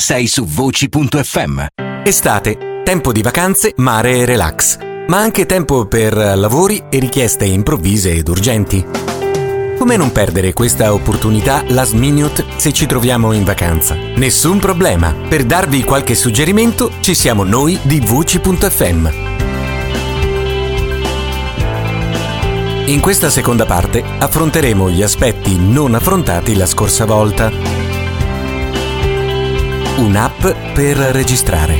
Sei su voci.fm. Estate, tempo di vacanze, mare e relax, ma anche tempo per lavori e richieste improvvise ed urgenti. Come non perdere questa opportunità last minute se ci troviamo in vacanza? Nessun problema. Per darvi qualche suggerimento ci siamo noi di voci.fm. In questa seconda parte affronteremo gli aspetti non affrontati la scorsa volta. Un'app per registrare.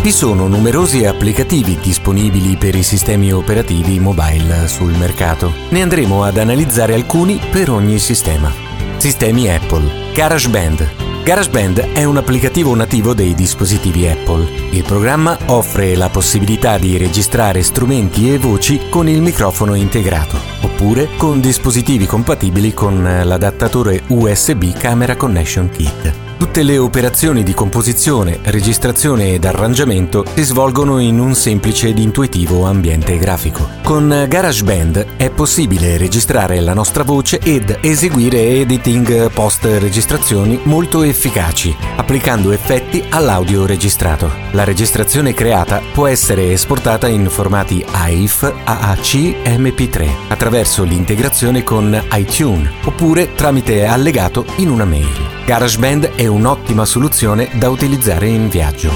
Vi sono numerosi applicativi disponibili per i sistemi operativi mobile sul mercato. Ne andremo ad analizzare alcuni per ogni sistema. Sistemi Apple. GarageBand. GarageBand è un applicativo nativo dei dispositivi Apple. Il programma offre la possibilità di registrare strumenti e voci con il microfono integrato, oppure con dispositivi compatibili con l'adattatore USB Camera Connection Kit. Tutte le operazioni di composizione, registrazione ed arrangiamento si svolgono in un semplice ed intuitivo ambiente grafico. Con GarageBand è possibile registrare la nostra voce ed eseguire editing post registrazioni molto efficaci, applicando effetti all'audio registrato. La registrazione creata può essere esportata in formati AIF, AAC, MP3 attraverso l'integrazione con iTunes oppure tramite allegato in una mail. GarageBand è un'ottima soluzione da utilizzare in viaggio.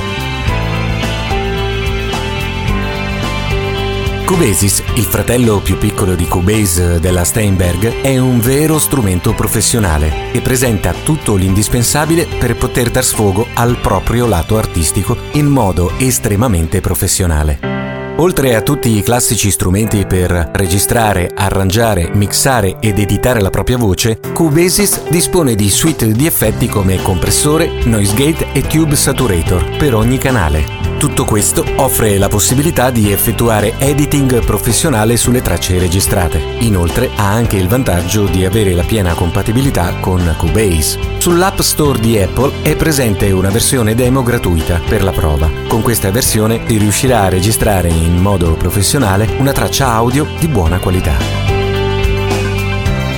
Cubasis, il fratello più piccolo di Cubase della Steinberg, è un vero strumento professionale e presenta tutto l'indispensabile per poter dar sfogo al proprio lato artistico in modo estremamente professionale. Oltre a tutti i classici strumenti per registrare, arrangiare, mixare ed editare la propria voce, Cubasis dispone di suite di effetti come compressore, noise gate e tube saturator per ogni canale. Tutto questo offre la possibilità di effettuare editing professionale sulle tracce registrate. Inoltre ha anche il vantaggio di avere la piena compatibilità con Cubase. Sull'App Store di Apple è presente una versione demo gratuita per la prova. Con questa versione si riuscirà a registrare in modo professionale una traccia audio di buona qualità.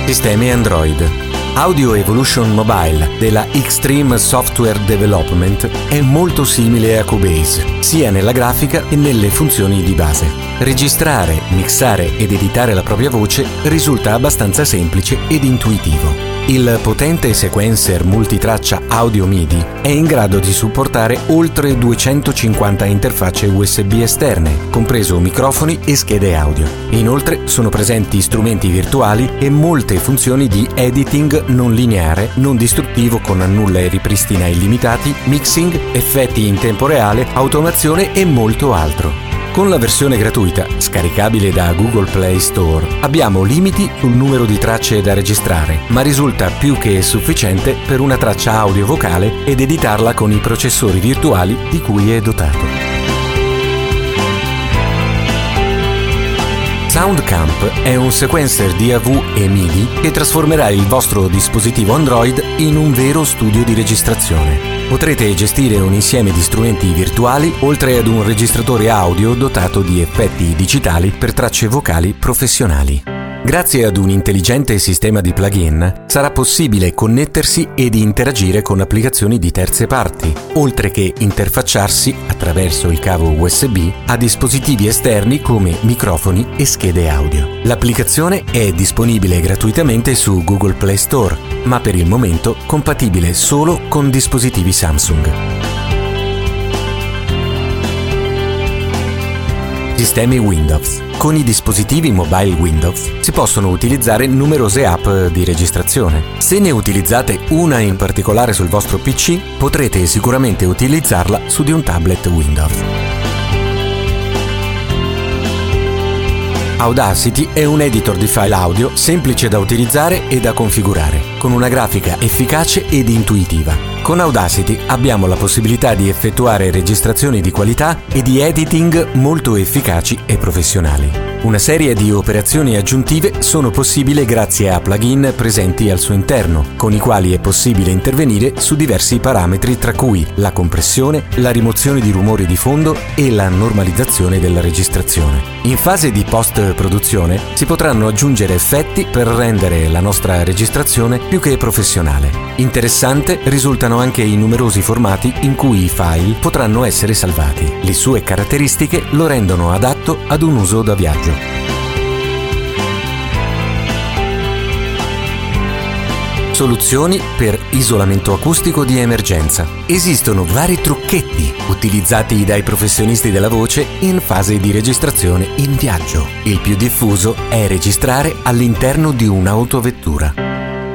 Sistemi Android Audio Evolution Mobile della Extreme Software Development è molto simile a Cubase, sia nella grafica che nelle funzioni di base. Registrare, mixare ed editare la propria voce risulta abbastanza semplice ed intuitivo. Il potente sequencer multitraccia audio MIDI è in grado di supportare oltre 250 interfacce USB esterne, compreso microfoni e schede audio. Inoltre sono presenti strumenti virtuali e molte funzioni di editing non lineare, non distruttivo con annulla e ripristina illimitati, mixing, effetti in tempo reale, automazione e molto altro. Con la versione gratuita, scaricabile da Google Play Store, abbiamo limiti sul numero di tracce da registrare, ma risulta più che sufficiente per una traccia audio vocale ed editarla con i processori virtuali di cui è dotato. SoundCamp è un sequencer DAW e MIDI che trasformerà il vostro dispositivo Android in un vero studio di registrazione. Potrete gestire un insieme di strumenti virtuali oltre ad un registratore audio dotato di effetti digitali per tracce vocali professionali. Grazie ad un intelligente sistema di plugin sarà possibile connettersi ed interagire con applicazioni di terze parti, oltre che interfacciarsi attraverso il cavo USB a dispositivi esterni come microfoni e schede audio. L'applicazione è disponibile gratuitamente su Google Play Store, ma per il momento compatibile solo con dispositivi Samsung. Sistemi Windows. Con i dispositivi mobile Windows si possono utilizzare numerose app di registrazione. Se ne utilizzate una in particolare sul vostro PC, potrete sicuramente utilizzarla su di un tablet Windows. Audacity è un editor di file audio semplice da utilizzare e da configurare, con una grafica efficace ed intuitiva Con Audacity abbiamo la possibilità di effettuare registrazioni di qualità e di editing molto efficaci e professionali. Una serie di operazioni aggiuntive sono possibili grazie a plugin presenti al suo interno, con i quali è possibile intervenire su diversi parametri tra cui la compressione, la rimozione di rumori di fondo e la normalizzazione della registrazione. In fase di post-produzione si potranno aggiungere effetti per rendere la nostra registrazione più che professionale. Interessante risultano anche i numerosi formati in cui i file potranno essere salvati. Le sue caratteristiche lo rendono adatto ad un uso da viaggio. Soluzioni per isolamento acustico di emergenza. Esistono vari trucchetti utilizzati dai professionisti della voce in fase di registrazione in viaggio. Il più diffuso è registrare all'interno di un'autovettura.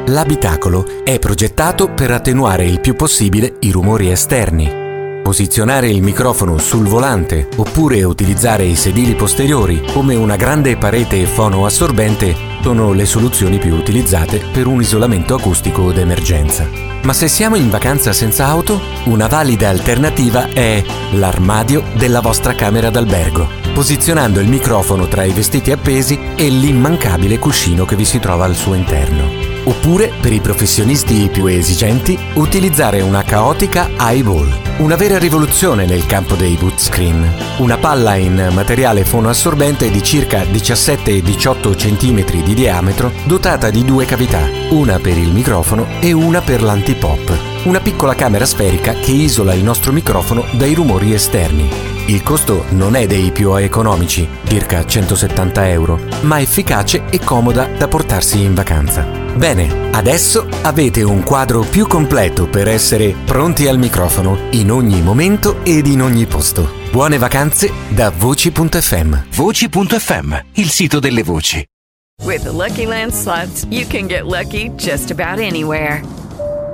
L'abitacolo è progettato per attenuare il più possibile i rumori esterni posizionare il microfono sul volante oppure utilizzare i sedili posteriori come una grande parete fonoassorbente sono le soluzioni più utilizzate per un isolamento acustico d'emergenza. Ma se siamo in vacanza senza auto, una valida alternativa è l'armadio della vostra camera d'albergo, posizionando il microfono tra i vestiti appesi e l'immancabile cuscino che vi si trova al suo interno. Oppure, per i professionisti più esigenti, utilizzare una caotica eyeball, una vera rivoluzione nel campo dei boot screen. Una palla in materiale fonoassorbente di circa 17-18 cm di diametro, dotata di due cavità, una per il microfono e una per l'antipop. Una piccola camera sferica che isola il nostro microfono dai rumori esterni. Il costo non è dei più economici, circa 170 euro, ma efficace e comoda da portarsi in vacanza. Bene, adesso avete un quadro più completo per essere pronti al microfono in ogni momento ed in ogni posto. Buone vacanze da Voci.fm. Voci.fm, il sito delle voci. With the Lucky Land slots, you can get lucky just about anywhere.